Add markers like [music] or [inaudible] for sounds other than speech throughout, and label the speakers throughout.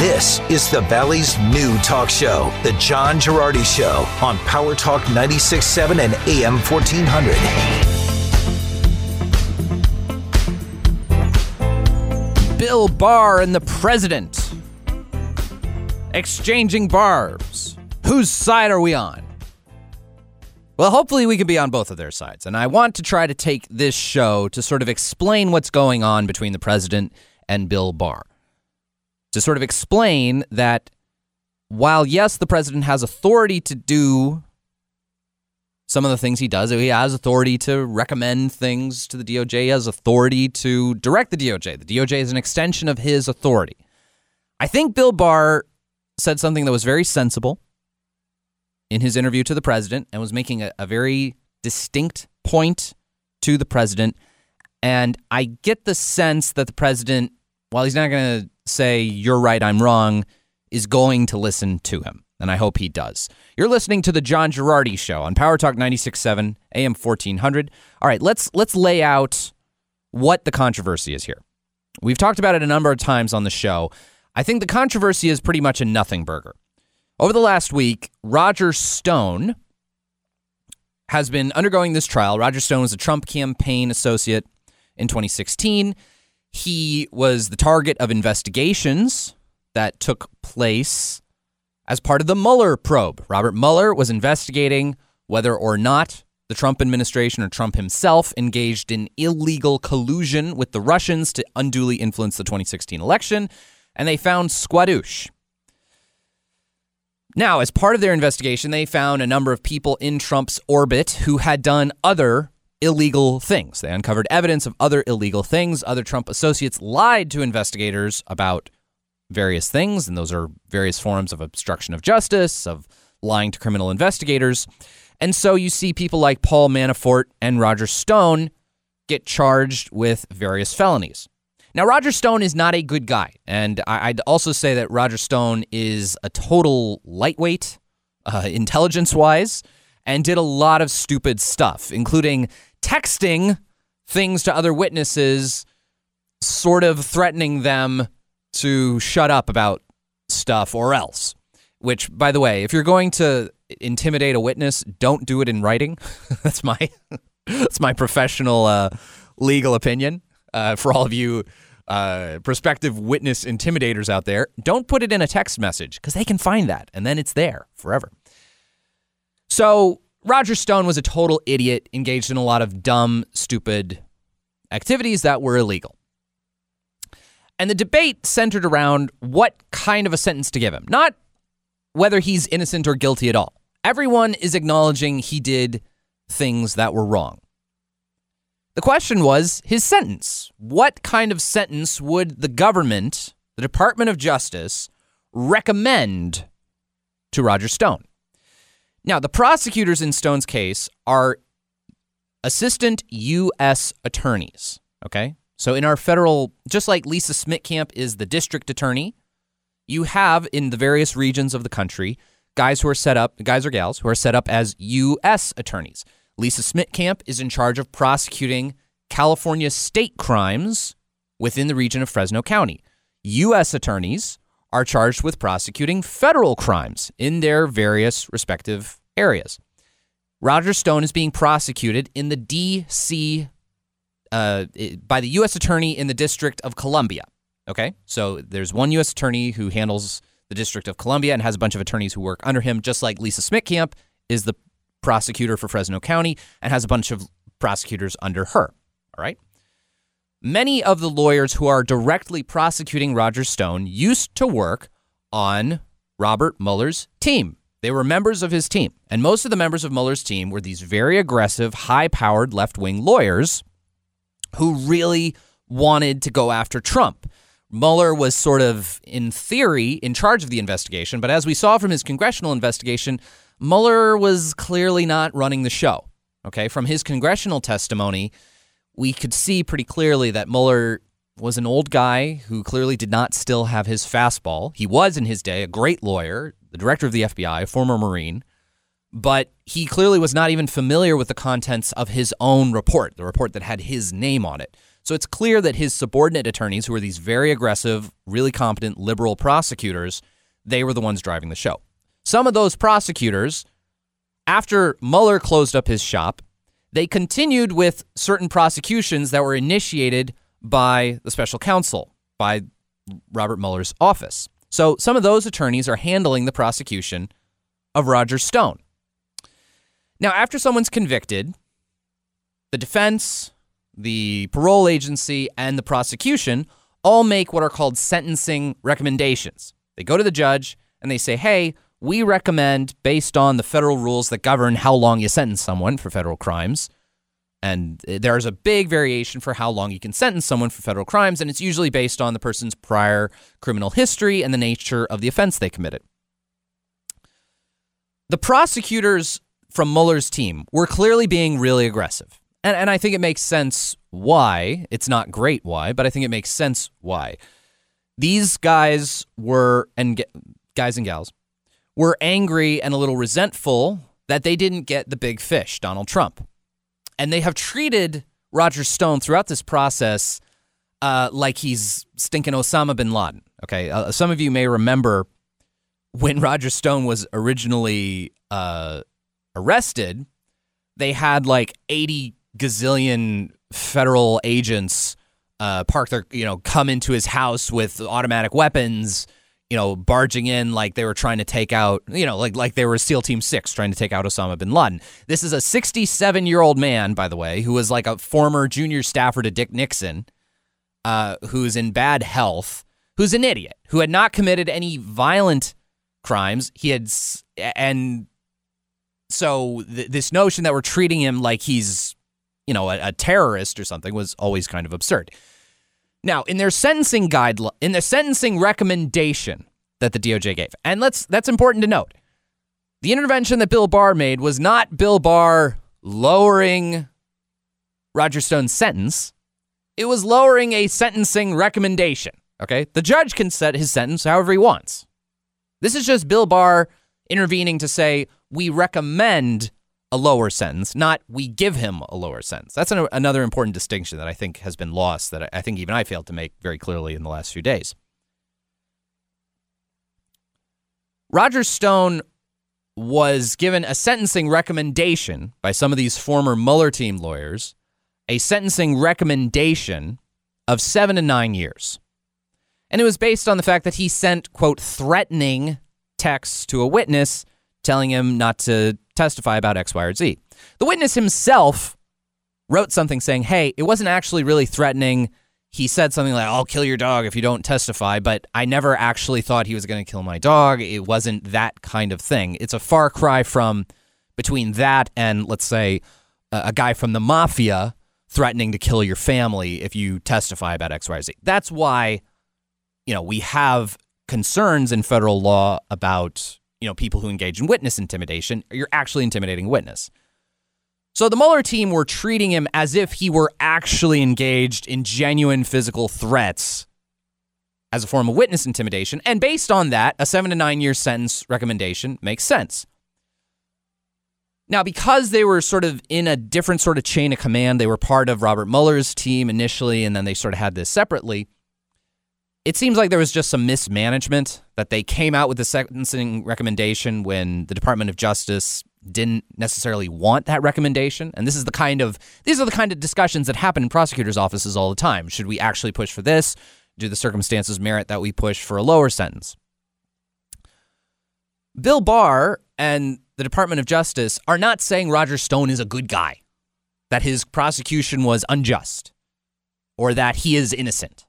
Speaker 1: This is the Valley's new talk show, The John Gerardi Show, on Power Talk 96.7 and AM 1400.
Speaker 2: Bill Barr and the president exchanging barbs. Whose side are we on? Well, hopefully we can be on both of their sides. And I want to try to take this show to sort of explain what's going on between the president and Bill Barr. To sort of explain that while, yes, the president has authority to do some of the things he does, he has authority to recommend things to the DOJ, he has authority to direct the DOJ. The DOJ is an extension of his authority. I think Bill Barr said something that was very sensible in his interview to the president and was making a, a very distinct point to the president. And I get the sense that the president, while he's not going to say, you're right, I'm wrong, is going to listen to him. And I hope he does. You're listening to the John Gerardi Show on Power Talk 96.7 AM 1400. All right, let's let's lay out what the controversy is here. We've talked about it a number of times on the show. I think the controversy is pretty much a nothing burger. Over the last week, Roger Stone has been undergoing this trial. Roger Stone was a Trump campaign associate in 2016. He was the target of investigations that took place as part of the Mueller probe. Robert Mueller was investigating whether or not the Trump administration or Trump himself engaged in illegal collusion with the Russians to unduly influence the 2016 election, and they found squadoosh. Now, as part of their investigation, they found a number of people in Trump's orbit who had done other illegal things. They uncovered evidence of other illegal things. Other Trump associates lied to investigators about various things, and those are various forms of obstruction of justice, of lying to criminal investigators. And so you see people like Paul Manafort and Roger Stone get charged with various felonies. Now, Roger Stone is not a good guy. And I'd also say that Roger Stone is a total lightweight, uh, intelligence wise, and did a lot of stupid stuff, including texting things to other witnesses, sort of threatening them to shut up about stuff or else. Which, by the way, if you're going to intimidate a witness, don't do it in writing. [laughs] that's my [laughs] that's my professional uh, legal opinion. Uh, for all of you uh, prospective witness intimidators out there, don't put it in a text message because they can find that and then it's there forever. So Roger Stone was a total idiot, engaged in a lot of dumb, stupid activities that were illegal. And the debate centered around what kind of a sentence to give him, not whether he's innocent or guilty at all. Everyone is acknowledging he did things that were wrong. The question was his sentence. What kind of sentence would the government, the Department of Justice, recommend to Roger Stone? Now, the prosecutors in Stone's case are assistant U.S. attorneys. Okay. So in our federal, just like Lisa Smittcamp is the district attorney, you have in the various regions of the country guys who are set up, guys or gals who are set up as U.S. attorneys. Lisa Smittcamp is in charge of prosecuting California state crimes within the region of Fresno County. U.S. attorneys are charged with prosecuting federal crimes in their various respective areas. Roger Stone is being prosecuted in the D.C. Uh, by the U.S. attorney in the District of Columbia. Okay, so there's one U.S. attorney who handles the District of Columbia and has a bunch of attorneys who work under him, just like Lisa Smittcamp is the prosecutor for Fresno County and has a bunch of prosecutors under her. All right. Many of the lawyers who are directly prosecuting Roger Stone used to work on Robert Mueller's team. They were members of his team. And most of the members of Mueller's team were these very aggressive, high powered left wing lawyers who really wanted to go after Trump. Mueller was sort of, in theory, in charge of the investigation, but as we saw from his congressional investigation, Mueller was clearly not running the show. Okay, from his congressional testimony, we could see pretty clearly that Mueller was an old guy who clearly did not still have his fastball. He was, in his day, a great lawyer, the director of the FBI, a former Marine, but he clearly was not even familiar with the contents of his own report, the report that had his name on it. So it's clear that his subordinate attorneys, who were these very aggressive, really competent liberal prosecutors, they were the ones driving the show. Some of those prosecutors, after Mueller closed up his shop, they continued with certain prosecutions that were initiated by the special counsel, by Robert Mueller's office. So some of those attorneys are handling the prosecution of Roger Stone. Now, after someone's convicted, the defense, the parole agency, and the prosecution all make what are called sentencing recommendations. They go to the judge and they say, hey, we recommend, based on the federal rules that govern how long you sentence someone for federal crimes, and there's a big variation for how long you can sentence someone for federal crimes, and it's usually based on the person's prior criminal history and the nature of the offense they committed. The prosecutors from Mueller's team were clearly being really aggressive. And, and I think it makes sense why. It's not great why, but I think it makes sense why. These guys were, and guys and gals, were angry and a little resentful that they didn't get the big fish, Donald Trump. And they have treated Roger Stone throughout this process uh, like he's stinking Osama bin Laden. Okay. Uh, some of you may remember when [laughs] Roger Stone was originally uh, arrested, they had like 80 gazillion federal agents uh, park their, you know, come into his house with automatic weapons, you know, barging in like they were trying to take out, you know, like like they were SEAL Team Six trying to take out Osama bin Laden. This is a 67 year old man, by the way, who was like a former junior staffer to Dick Nixon, uh, who's in bad health, who's an idiot, who had not committed any violent crimes. He had, and so th- this notion that we're treating him like he's, you know, a, a terrorist or something was always kind of absurd. Now, in their sentencing guide, in the sentencing recommendation that the DOJ gave, and let's that's important to note, the intervention that Bill Barr made was not Bill Barr lowering Roger Stone's sentence. It was lowering a sentencing recommendation. Okay, the judge can set his sentence however he wants. This is just Bill Barr intervening to say we recommend a lower sentence, not we give him a lower sentence. That's an, another important distinction that I think has been lost that I, I think even I failed to make very clearly in the last few days. Roger Stone was given a sentencing recommendation by some of these former Mueller team lawyers, a sentencing recommendation of seven to nine years. And it was based on the fact that he sent, quote, threatening texts to a witness telling him not to testify about X, Y, or Z. The witness himself wrote something saying, hey, it wasn't actually really threatening. He said something like, I'll kill your dog if you don't testify, but I never actually thought he was going to kill my dog. It wasn't that kind of thing. It's a far cry from between that and, let's say, a guy from the mafia threatening to kill your family if you testify about X, Y, Z. That's why, you know, we have concerns in federal law about you know, people who engage in witness intimidation. You're actually intimidating witness. So the Mueller team were treating him as if he were actually engaged in genuine physical threats as a form of witness intimidation. And based on that, a seven to nine year sentence recommendation makes sense. Now, because they were sort of in a different sort of chain of command, they were part of Robert Mueller's team initially, and then they sort of had this separately it seems like there was just some mismanagement that they came out with the sentencing recommendation when the Department of Justice didn't necessarily want that recommendation. And this is the kind of these are the kind of discussions that happen in prosecutors' offices all the time. Should we actually push for this? Do the circumstances merit that we push for a lower sentence? Bill Barr and the Department of Justice are not saying Roger Stone is a good guy, that his prosecution was unjust, or that he is innocent.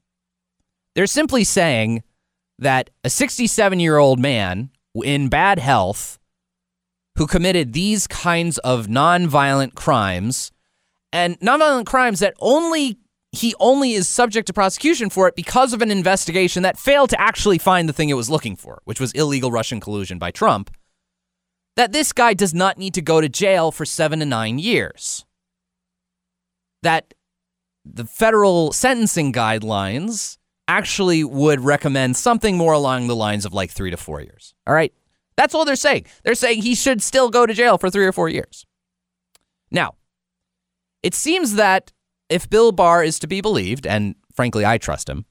Speaker 2: They're simply saying that a 67 year old man in bad health who committed these kinds of nonviolent crimes and nonviolent crimes that only he only is subject to prosecution for it because of an investigation that failed to actually find the thing it was looking for, which was illegal Russian collusion by Trump, that this guy does not need to go to jail for seven to nine years. That the federal sentencing guidelines actually would recommend something more along the lines of like three to four years. All right. That's all they're saying. They're saying he should still go to jail for three or four years. Now, it seems that if Bill Barr is to be believed, and frankly, I trust him,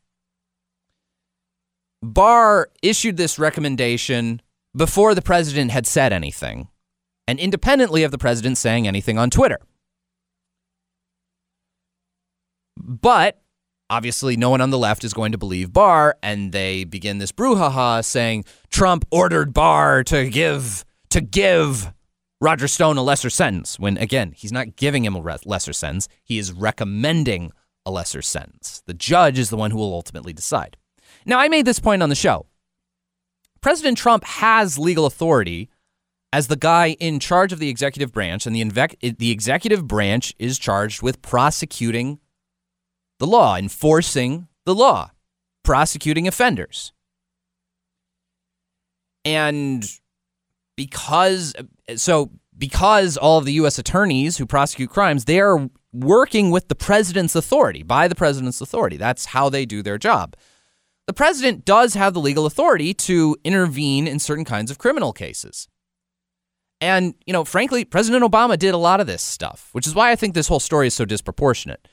Speaker 2: Barr issued this recommendation before the president had said anything, and independently of the president saying anything on Twitter. But obviously, no one on the left is going to believe Barr, and they begin this brouhaha saying Trump ordered Barr to give to give Roger Stone a lesser sentence. When again, he's not giving him a lesser sentence; he is recommending a lesser sentence. The judge is the one who will ultimately decide. Now, I made this point on the show. President Trump has legal authority as the guy in charge of the executive branch, and the, inve- the executive branch is charged with prosecuting the law, enforcing the law, prosecuting offenders. And because, so because all of the U.S. attorneys who prosecute crimes, they are working with the president's authority, by the president's authority. That's how they do their job. The president does have the legal authority to intervene in certain kinds of criminal cases. And, you know, frankly, President Obama did a lot of this stuff, which is why I think this whole story is so disproportionate.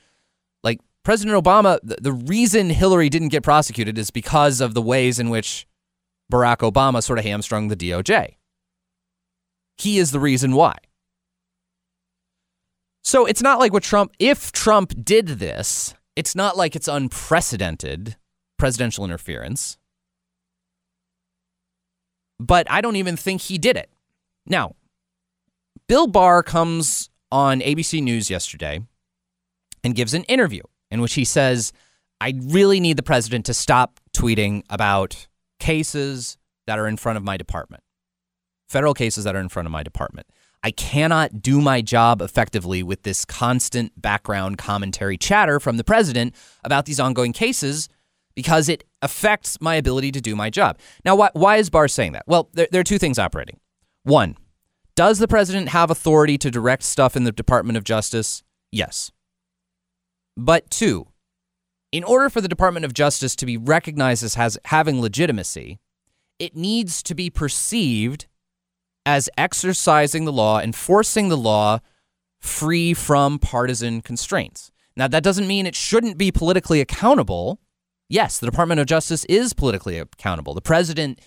Speaker 2: President Obama, the reason Hillary didn't get prosecuted is because of the ways in which Barack Obama sort of hamstrung the DOJ. He is the reason why. So it's not like what Trump, if Trump did this, it's not like it's unprecedented presidential interference. But I don't even think he did it. Now, Bill Barr comes on ABC News yesterday and gives an interview in which he says, I really need the president to stop tweeting about cases that are in front of my department, federal cases that are in front of my department. I cannot do my job effectively with this constant background commentary chatter from the president about these ongoing cases because it affects my ability to do my job. Now, why, why is Barr saying that? Well, there, there are two things operating. One, does the president have authority to direct stuff in the Department of Justice? Yes. But two, in order for the Department of Justice to be recognized as has, having legitimacy, it needs to be perceived as exercising the law, enforcing the law free from partisan constraints. Now, that doesn't mean it shouldn't be politically accountable. Yes, the Department of Justice is politically accountable. The president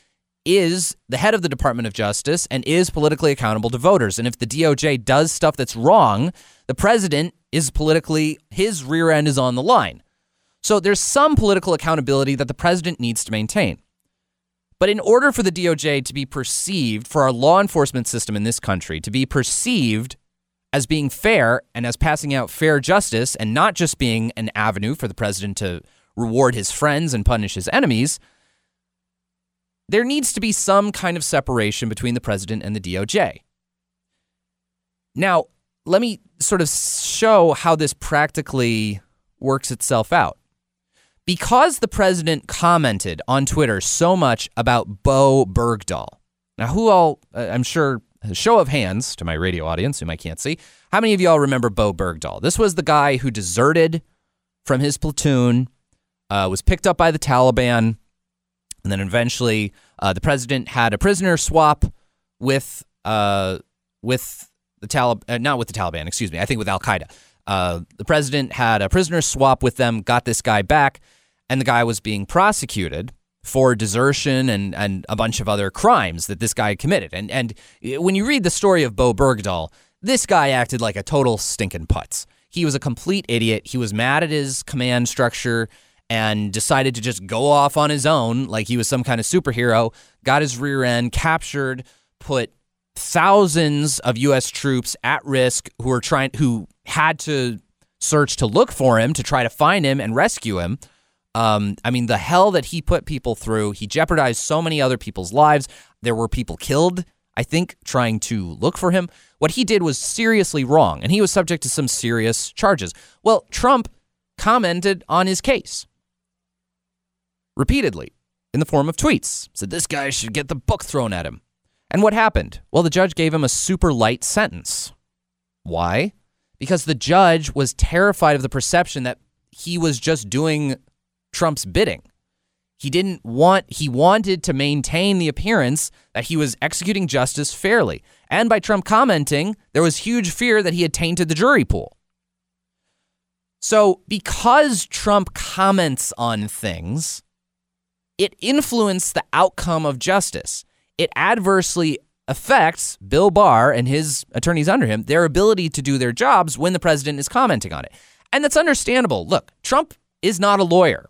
Speaker 2: is the head of the Department of Justice and is politically accountable to voters. And if the DOJ does stuff that's wrong, the president is politically, his rear end is on the line. So there's some political accountability that the president needs to maintain. But in order for the DOJ to be perceived, for our law enforcement system in this country to be perceived as being fair and as passing out fair justice and not just being an avenue for the president to reward his friends and punish his enemies, there needs to be some kind of separation between the president and the DOJ. Now, let me sort of show how this practically works itself out. Because the president commented on Twitter so much about Bo Bergdahl. Now, who all, uh, I'm sure, show of hands to my radio audience, whom I can't see, how many of y'all remember Bo Bergdahl? This was the guy who deserted from his platoon, uh, was picked up by the Taliban, and then eventually uh, the president had a prisoner swap with uh, with the Taliban, uh, not with the Taliban, excuse me, I think with Al Qaeda. Uh, the president had a prisoner swap with them, got this guy back, and the guy was being prosecuted for desertion and, and a bunch of other crimes that this guy committed. And and when you read the story of Bo Bergdahl, this guy acted like a total stinking putz. He was a complete idiot. He was mad at his command structure and decided to just go off on his own like he was some kind of superhero, got his rear end captured, put thousands of US troops at risk who were trying who had to search to look for him to try to find him and rescue him. Um, I mean, the hell that he put people through, he jeopardized so many other people's lives. There were people killed I think, trying to look for him. What he did was seriously wrong, and he was subject to some serious charges. Well, Trump commented on his case repeatedly in the form of tweets. Said this guy should get the book thrown at him. And what happened? Well, the judge gave him a super light sentence. Why? Because the judge was terrified of the perception that he was just doing Trump's bidding. He didn't want, he wanted to maintain the appearance that he was executing justice fairly. And by Trump commenting, there was huge fear that he had tainted the jury pool. So, because Trump comments on things, it influenced the outcome of justice. It adversely affects Bill Barr and his attorneys under him, their ability to do their jobs when the president is commenting on it. And that's understandable. Look, Trump is not a lawyer.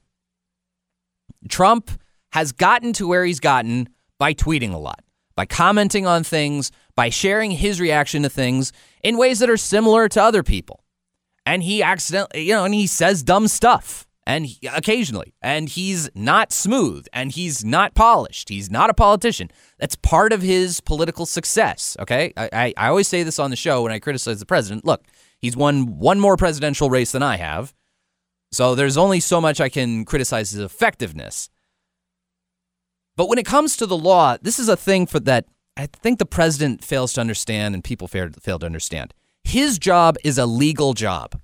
Speaker 2: Trump has gotten to where he's gotten by tweeting a lot, by commenting on things, by sharing his reaction to things in ways that are similar to other people. And he accidentally, you know, and he says dumb stuff and he, occasionally, and he's not smooth and he's not polished. He's not a politician. That's part of his political success. Okay. I, I, I always say this on the show when I criticize the president. Look, he's won one more presidential race than I have. So there's only so much I can criticize his effectiveness. But when it comes to the law, this is a thing for that I think the president fails to understand and people fail, fail to understand. His job is a legal job.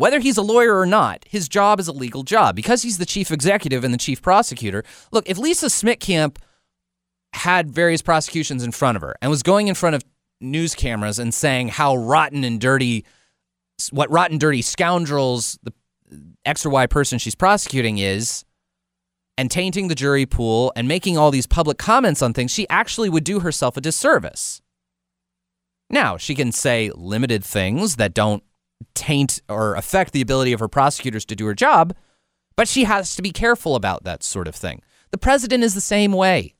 Speaker 2: Whether he's a lawyer or not, his job is a legal job because he's the chief executive and the chief prosecutor. Look, if Lisa Smittcamp had various prosecutions in front of her and was going in front of news cameras and saying how rotten and dirty, what rotten, dirty scoundrels the X or Y person she's prosecuting is, and tainting the jury pool and making all these public comments on things, she actually would do herself a disservice. Now, she can say limited things that don't taint or affect the ability of her prosecutors to do her job, but she has to be careful about that sort of thing. The president is the same way.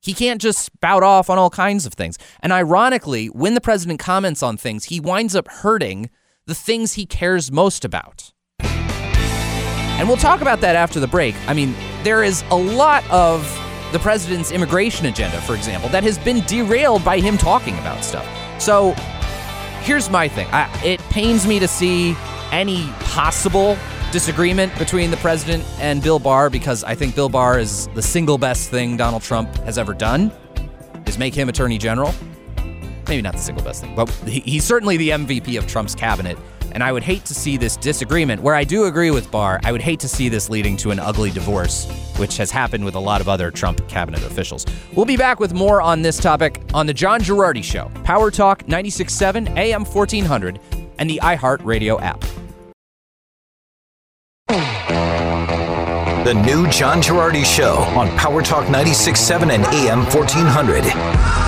Speaker 2: He can't just spout off on all kinds of things. And ironically, when the president comments on things, he winds up hurting the things he cares most about. And we'll talk about that after the break. I mean, there is a lot of the president's immigration agenda, for example, that has been derailed by him talking about stuff. So here's my thing I, it pains me to see any possible disagreement between the president and Bill Barr because I think Bill Barr is the single best thing Donald Trump has ever done is make him attorney general. Maybe not the single best thing, but he, he's certainly the MVP of Trump's cabinet. And I would hate to see this disagreement, where I do agree with Barr, I would hate to see this leading to an ugly divorce, which has happened with a lot of other Trump cabinet officials. We'll be back with more on this topic on The John Gerardi Show, Power Talk 96.7 AM 1400, and the iHeartRadio app.
Speaker 1: The new John Gerardi Show on Power Talk 96.7 and AM 1400.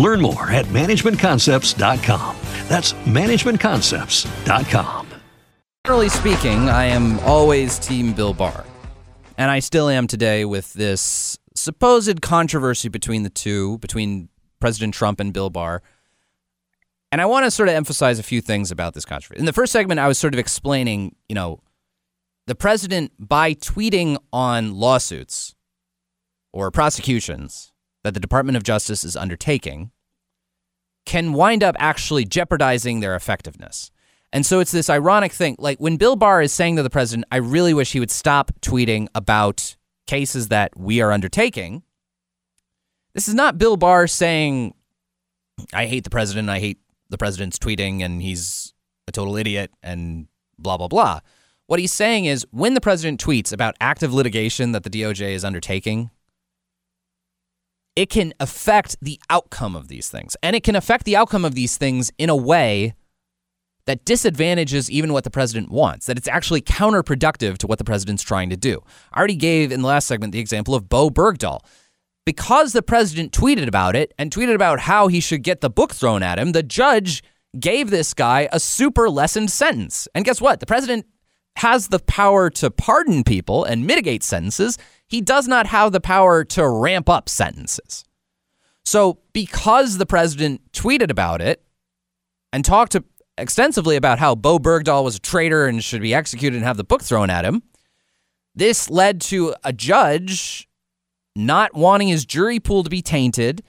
Speaker 3: Learn more at managementconcepts.com. That's managementconcepts.com.
Speaker 2: Generally speaking, I am always Team Bill Barr. And I still am today with this supposed controversy between the two, between President Trump and Bill Barr. And I want to sort of emphasize a few things about this controversy. In the first segment, I was sort of explaining, you know, the president, by tweeting on lawsuits or prosecutions that the Department of Justice is undertaking, can wind up actually jeopardizing their effectiveness. And so it's this ironic thing. Like when Bill Barr is saying to the president, I really wish he would stop tweeting about cases that we are undertaking, This is not Bill Barr saying, I hate the president, I hate the president's tweeting, and he's a total idiot, and blah, blah, blah. What he's saying is when the president tweets about active litigation that the DOJ is undertaking, it can affect the outcome of these things. And it can affect the outcome of these things in a way that disadvantages even what the president wants, that it's actually counterproductive to what the president's trying to do. I already gave in the last segment the example of Bo Bergdahl. Because the president tweeted about it and tweeted about how he should get the book thrown at him, the judge gave this guy a super lessened sentence. And guess what? The president has the power to pardon people and mitigate sentences. He does not have the power to ramp up sentences. So, because the president tweeted about it and talked extensively about how Bo Bergdahl was a traitor and should be executed and have the book thrown at him, this led to a judge not wanting his jury pool to be tainted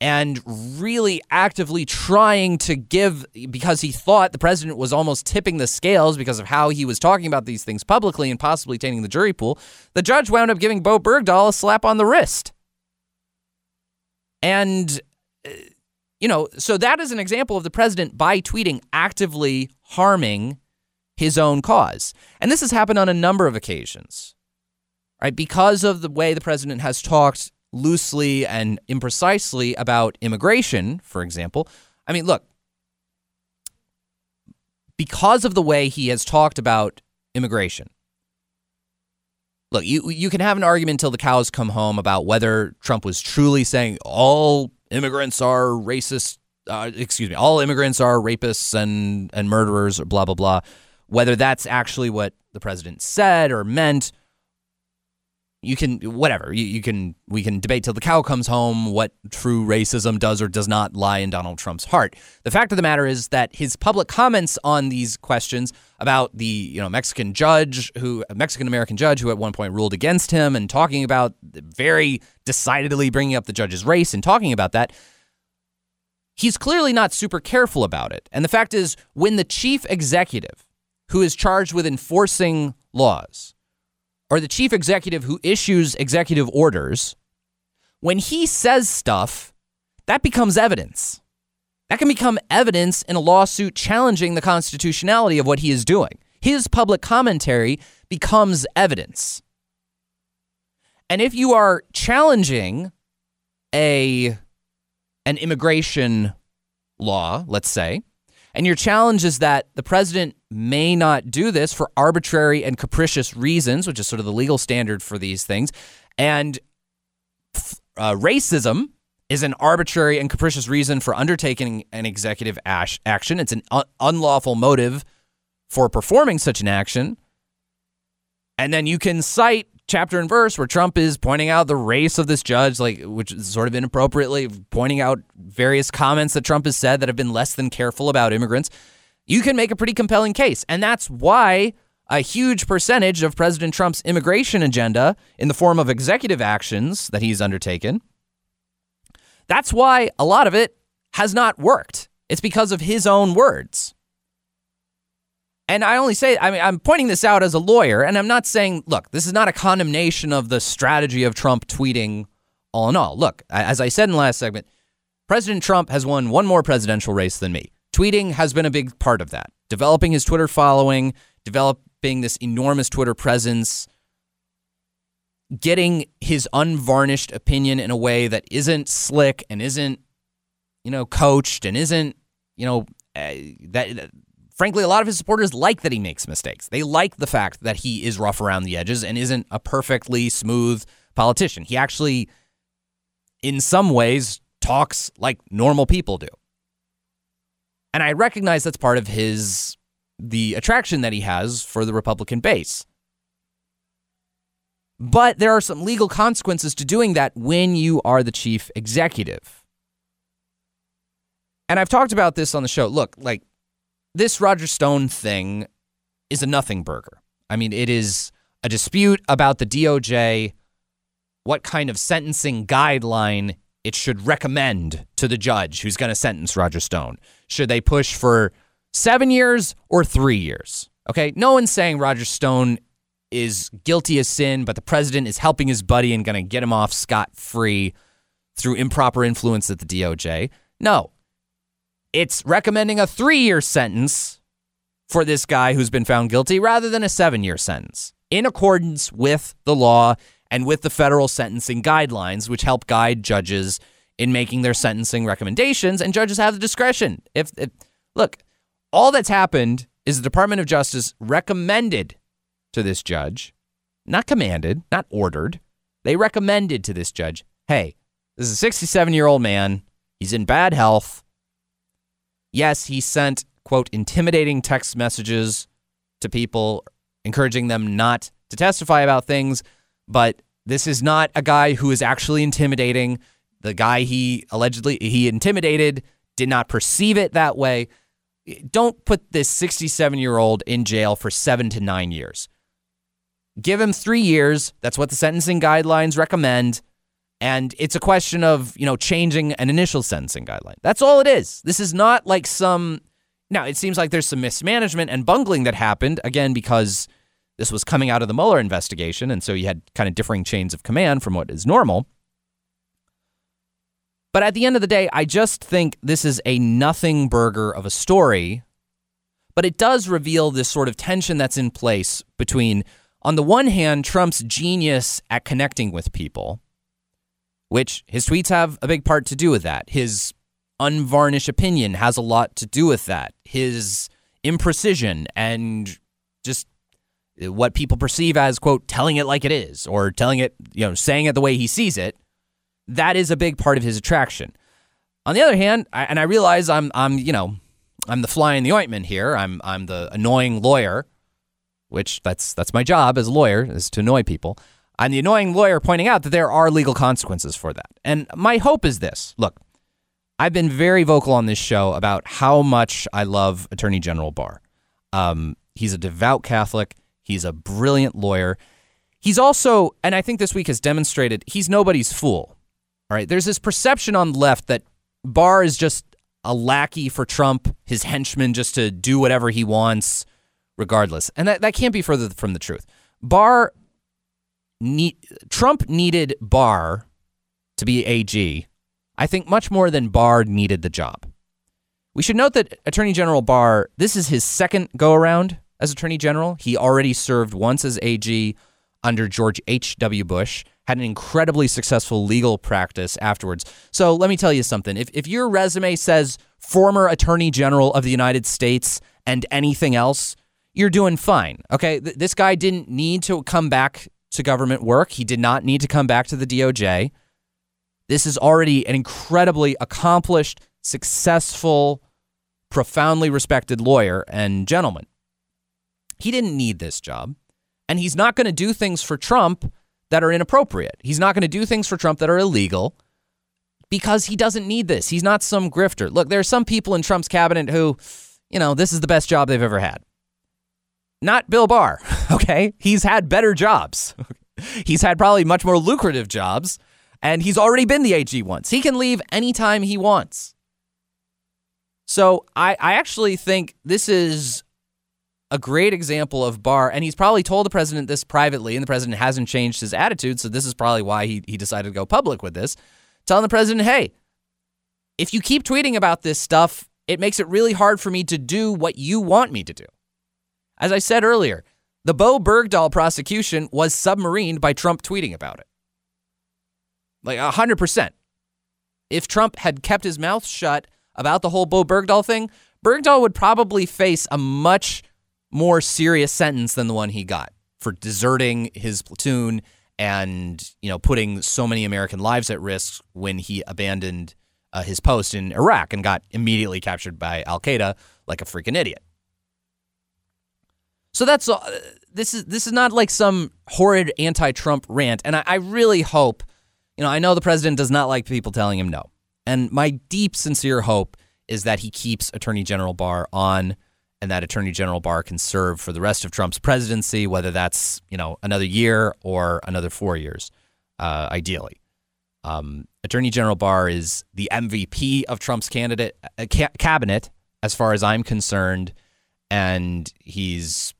Speaker 2: and really actively trying to give because he thought the president was almost tipping the scales because of how he was talking about these things publicly and possibly tainting the jury pool. The judge wound up giving Bo Bergdahl a slap on the wrist. And uh, you know, so that is an example of the president by tweeting actively harming his own cause. And this has happened on a number of occasions. Right? Because of the way the president has talked loosely and imprecisely about immigration, for example. I mean, look, because of the way he has talked about immigration. Look, you you can have an argument until the cows come home about whether Trump was truly saying all immigrants are racist. Uh, excuse me, all immigrants are rapists and and murderers, or blah blah blah. Whether that's actually what the president said or meant, you can whatever you, you can we can debate till the cow comes home what true racism does or does not lie in Donald Trump's heart. The fact of the matter is that his public comments on these questions about the you know Mexican judge who Mexican American judge who at one point ruled against him and talking about very decidedly bringing up the judge's race and talking about that he's clearly not super careful about it. And the fact is when the chief executive who is charged with enforcing laws or the chief executive who issues executive orders, when he says stuff, that becomes evidence. That can become evidence in a lawsuit challenging the constitutionality of what he is doing. His public commentary becomes evidence. And if you are challenging a an immigration law, let's say, and your challenge is that the president may not do this for arbitrary and capricious reasons, which is sort of the legal standard for these things. And uh, racism is an arbitrary and capricious reason for undertaking an executive ash- action. It's an un- unlawful motive for performing such an action. And then you can cite chapter and verse where Trump is pointing out the race of this judge, like which is sort of inappropriately pointing out various comments that Trump has said that have been less than careful about immigrants, you can make a pretty compelling case. And that's why a huge percentage of President Trump's immigration agenda in the form of executive actions that he's undertaken, that's why a lot of it has not worked. It's because of his own words. And I only say, I mean, I'm pointing this out as a lawyer, and I'm not saying, look, this is not a condemnation of the strategy of Trump tweeting all in all. Look, as I said in the last segment, President Trump has won one more presidential race than me. Tweeting has been a big part of that. Developing his Twitter following, developing this enormous Twitter presence, getting his unvarnished opinion in a way that isn't slick and isn't, you know, coached and isn't, you know, uh, that frankly, a lot of his supporters like that he makes mistakes. They like the fact that he is rough around the edges and isn't a perfectly smooth politician. He actually, in some ways, talks like normal people do. And I recognize that's part of his the attraction that he has for the Republican base. But there are some legal consequences to doing that when you are the chief executive. And I've talked about this on the show. Look, like this Roger Stone thing is a nothing burger. I mean, it is a dispute about the DOJ, what kind of sentencing guideline it should recommend to the judge who's going to sentence Roger Stone. Should they push for seven years or three years? Okay, no one's saying Roger Stone is guilty of sin, but the president is helping his buddy and going to get him off scot free through improper influence at the DOJ. No, it's recommending a three year sentence for this guy who's been found guilty rather than a seven year sentence in accordance with the law and with the federal sentencing guidelines, which help guide judges in making their sentencing recommendations. And judges have the discretion. If, if look, all that's happened is the Department of Justice recommended to this judge, not commanded, not ordered, they recommended to this judge, hey, this is a 67 year old man. He's in bad health. Yes, he sent, quote, intimidating text messages to people, encouraging them not to testify about things, but this is not a guy who is actually intimidating. The guy he allegedly he intimidated did not perceive it that way. Don't put this 67 year old in jail for seven to nine years. Give him three years. That's what the sentencing guidelines recommend. And it's a question of, you know, changing an initial sentencing guideline. That's all it is. This is not like some. Now, it seems like there's some mismanagement and bungling that happened, again, because this was coming out of the Mueller investigation. And so you had kind of differing chains of command from what is normal. But at the end of the day, I just think this is a nothing burger of a story. But it does reveal this sort of tension that's in place between, on the one hand, Trump's genius at connecting with people, which his tweets have a big part to do with that. His unvarnished opinion has a lot to do with that. His imprecision and just what people perceive as quote telling it like it is or telling it you know saying it the way he sees it that is a big part of his attraction on the other hand I, and i realize i'm i'm you know i'm the fly in the ointment here i'm i'm the annoying lawyer which that's that's my job as a lawyer is to annoy people i'm the annoying lawyer pointing out that there are legal consequences for that and my hope is this look i've been very vocal on this show about how much i love attorney general barr um, he's a devout catholic He's a brilliant lawyer. He's also, and I think this week has demonstrated, he's nobody's fool. All right. There's this perception on the left that Barr is just a lackey for Trump, his henchman just to do whatever he wants, regardless. And that, that can't be further from the truth. Barr, Trump needed Barr to be AG, I think much more than Barr needed the job. We should note that Attorney General Barr, this is his second go around as Attorney General. He already served once as AG under George H.W. Bush, had an incredibly successful legal practice afterwards. So let me tell you something. If, if your resume says former Attorney General of the United States and anything else, you're doing fine. Okay. Th- this guy didn't need to come back to government work, he did not need to come back to the DOJ. This is already an incredibly accomplished, successful, profoundly respected lawyer and gentleman. He didn't need this job. And he's not going to do things for Trump that are inappropriate. He's not going to do things for Trump that are illegal because he doesn't need this. He's not some grifter. Look, there are some people in Trump's cabinet who, you know, this is the best job they've ever had. Not Bill Barr, [laughs] okay? He's had better jobs. [laughs] he's had probably much more lucrative jobs, and he's already been the AG once. He can leave anytime he wants. So I, I actually think this is a great example of Barr, and he's probably told the president this privately, and the president hasn't changed his attitude. So this is probably why he, he decided to go public with this, telling the president, hey, if you keep tweeting about this stuff, it makes it really hard for me to do what you want me to do. As I said earlier, the Bo Bergdahl prosecution was submarined by Trump tweeting about it. Like 100%. If Trump had kept his mouth shut about the whole Bo Bergdahl thing, Bergdahl would probably face a much more serious sentence than the one he got for deserting his platoon and you know putting so many American lives at risk when he abandoned uh, his post in Iraq and got immediately captured by Al Qaeda like a freaking idiot. So that's uh, this is this is not like some horrid anti-Trump rant, and I, I really hope, you know, I know the president does not like people telling him no, and my deep sincere hope is that he keeps Attorney General Barr on and that Attorney General Barr can serve for the rest of Trump's presidency, whether that's you know another year or another four years, uh, ideally. Um, Attorney General Barr is the MVP of Trump's candidate uh, ca- cabinet, as far as I'm concerned, and he's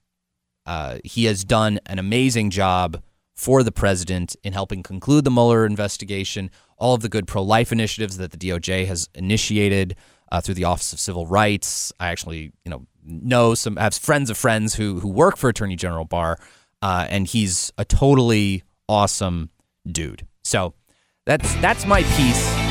Speaker 2: uh, he has done an amazing job for the president in helping conclude the Mueller investigation, all of the good pro life initiatives that the DOJ has initiated uh, through the Office of Civil Rights. I actually, you know, know some, have friends of friends who, who work for Attorney General Barr, uh, and he's a totally awesome dude. So that's, that's my piece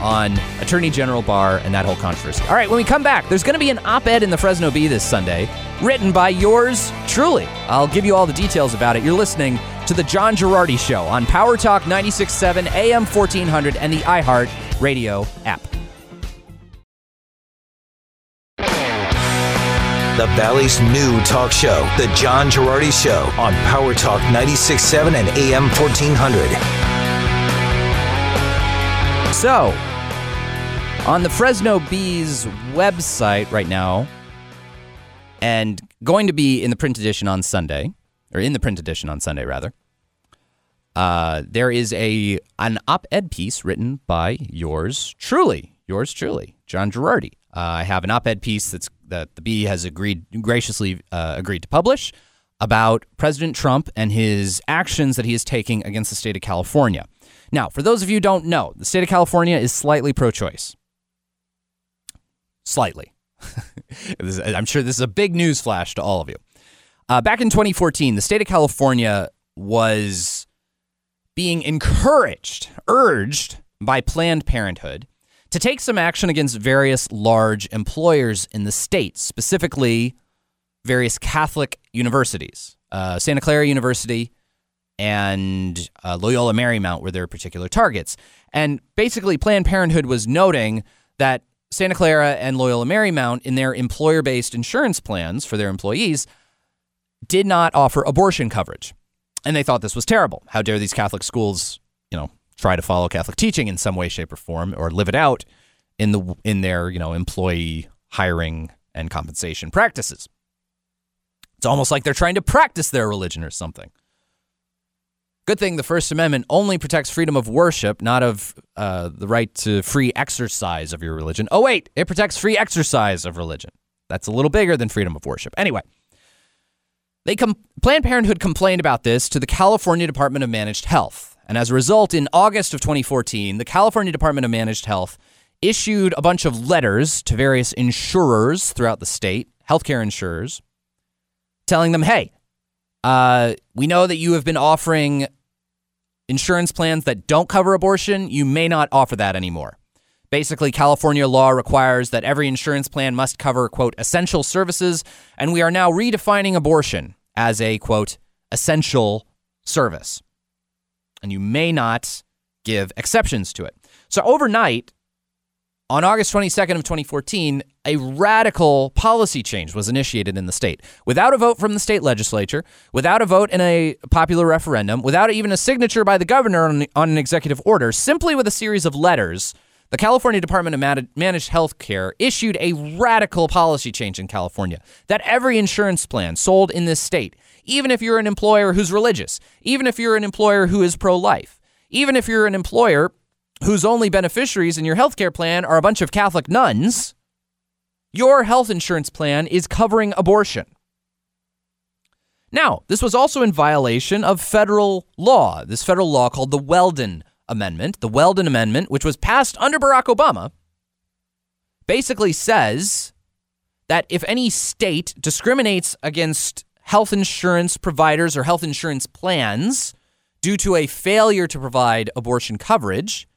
Speaker 2: on Attorney General Barr and that whole controversy. All right, when we come back, there's going to be an op ed in the Fresno Bee this Sunday written by yours truly. I'll give you all the details about it. You're listening to The John Gerardi Show on Power Talk 96.7 AM 1400 and the iHeart Radio app.
Speaker 1: The Valley's new talk show, The John Gerardi Show on Power Talk 96.7 and AM 1400.
Speaker 2: So, on the Fresno Bees website right now, and going to be in the print edition on Sunday, or in the print edition on Sunday, rather. Uh, there is a an op-ed piece written by yours truly, yours truly, John Gerardi. Uh, I have an op-ed piece that's that the Bee has agreed graciously uh, agreed to publish about President Trump and his actions that he is taking against the state of California. Now, for those of you who don't know, the state of California is slightly pro-choice. Slightly. [laughs] I'm sure this is a big news flash to all of you. Uh, back in 2014, the state of California was being encouraged, urged by Planned Parenthood to take some action against various large employers in the state, specifically various Catholic universities. Uh, Santa Clara University and uh, Loyola Marymount were their particular targets. And basically, Planned Parenthood was noting that Santa Clara and Loyola Marymount, in their employer based insurance plans for their employees, did not offer abortion coverage. And they thought this was terrible. How dare these Catholic schools, you know, try to follow Catholic teaching in some way, shape, or form, or live it out in the in their, you know, employee hiring and compensation practices. It's almost like they're trying to practice their religion or something. Good thing the First Amendment only protects freedom of worship, not of uh, the right to free exercise of your religion. Oh, wait, it protects free exercise of religion. That's a little bigger than freedom of worship. Anyway, they com- Planned Parenthood complained about this to the California Department of Managed Health. And as a result, in August of 2014, the California Department of Managed Health issued a bunch of letters to various insurers throughout the state, healthcare insurers, telling them, hey, uh, we know that you have been offering insurance plans that don't cover abortion. You may not offer that anymore. Basically, California law requires that every insurance plan must cover, quote, essential services, and we are now redefining abortion as a, quote, essential service. And you may not give exceptions to it. So overnight, on August 22nd of 2014, a radical policy change was initiated in the state. Without a vote from the state legislature, without a vote in a popular referendum, without even a signature by the governor on, on an executive order, simply with a series of letters, the California Department of Managed Health Care issued a radical policy change in California that every insurance plan sold in this state, even if you're an employer who's religious, even if you're an employer who is pro life, even if you're an employer whose only beneficiaries in your healthcare plan are a bunch of Catholic nuns, your health insurance plan is covering abortion. Now, this was also in violation of federal law, this federal law called the Weldon Amendment. The Weldon Amendment, which was passed under Barack Obama, basically says that if any state discriminates against health insurance providers or health insurance plans due to a failure to provide abortion coverage,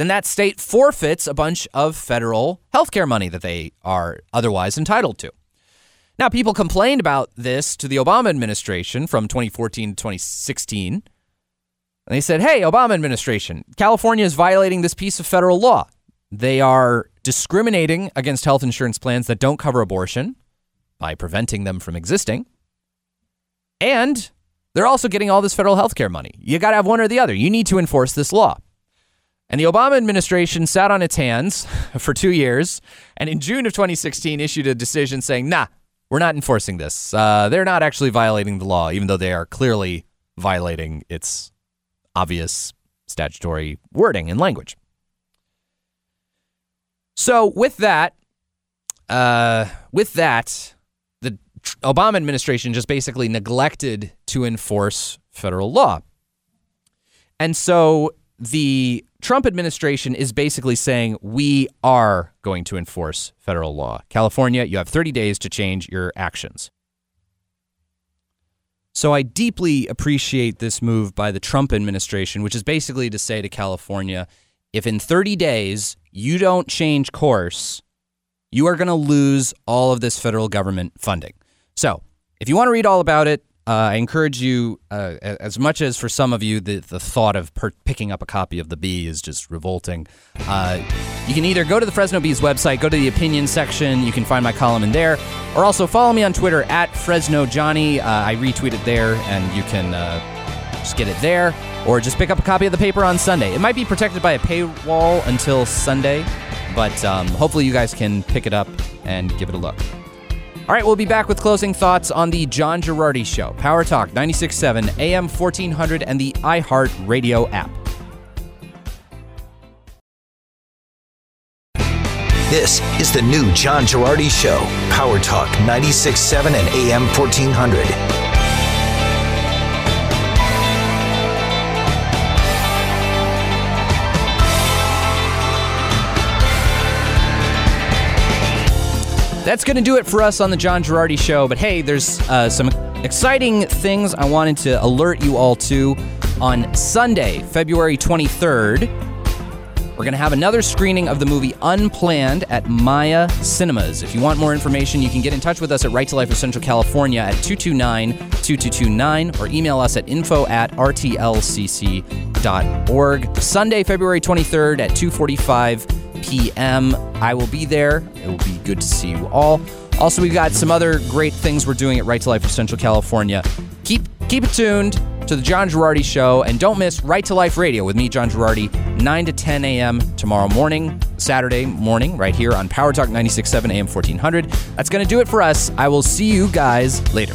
Speaker 2: then that state forfeits a bunch of federal healthcare money that they are otherwise entitled to. Now, people complained about this to the Obama administration from 2014 to 2016. And they said, hey, Obama administration, California is violating this piece of federal law. They are discriminating against health insurance plans that don't cover abortion by preventing them from existing. And they're also getting all this federal health care money. You got to have one or the other. You need to enforce this law. And the Obama administration sat on its hands [laughs] for two years, and in June of 2016 issued a decision saying, nah, we're not enforcing this. Uh, they're not actually violating the law, even though they are clearly violating its obvious statutory wording and language. So, with that, uh, with that, the Obama administration just basically neglected to enforce federal law. And so the Trump administration is basically saying we are going to enforce federal law. California, you have 30 days to change your actions. So I deeply appreciate this move by the Trump administration, which is basically to say to California, if in 30 days you don't change course, you are going to lose all of this federal government funding. So, if you want to read all about it, uh, I encourage you, uh, as much as for some of you, the, the thought of per- picking up a copy of The Bee is just revolting. Uh, you can either go to the Fresno Bee's website, go to the opinion section, you can find my column in there, or also follow me on Twitter at Fresno Johnny. Uh, I retweet it there, and you can uh, just get it there, or just pick up a copy of the paper on Sunday. It might be protected by a paywall until Sunday, but um, hopefully you guys can pick it up and give it a look. All right, we'll be back with closing thoughts on the John Gerardi Show, Power Talk 96.7 AM 1400 and the iHeart Radio app.
Speaker 1: This is the new John Gerardi Show, Power Talk 96.7 and AM 1400.
Speaker 2: That's going to do it for us on the John Gerardi Show. But hey, there's uh, some exciting things I wanted to alert you all to. On Sunday, February 23rd, we're going to have another screening of the movie Unplanned at Maya Cinemas. If you want more information, you can get in touch with us at Right to Life of Central California at 229 2229 or email us at info at rtlcc.org. Sunday, February 23rd at 245 p.m. I will be there. It will be good to see you all. Also, we've got some other great things we're doing at Right to Life of Central California. Keep keep it tuned to the John Gerardi Show, and don't miss Right to Life Radio with me, John Gerardi, 9 to 10 a.m. tomorrow morning, Saturday morning, right here on Power Talk 96.7 AM 1400. That's going to do it for us. I will see you guys later.